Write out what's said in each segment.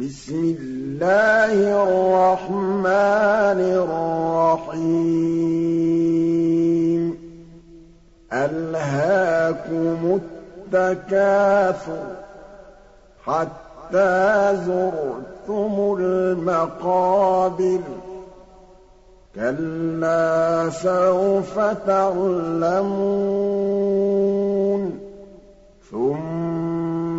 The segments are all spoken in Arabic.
بِسْمِ اللَّهِ الرَّحْمَٰنِ الرَّحِيمِ. أَلْهَاكُمُ التَّكَاثُرُ حَتَّىٰ زُرْتُمُ الْمَقَابِرَ. كَلَّا سَوْفَ تَعْلَمُونَ. ثُمَّ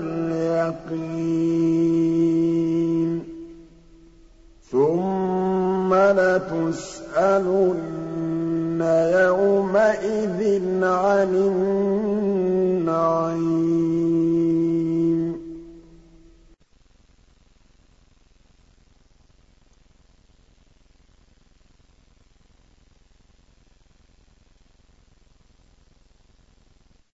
الْيَقِينِ. ثُمَّ لَتُسْأَلُنَّ يَوْمَئِذٍ عَنِ النَّعِيمِ.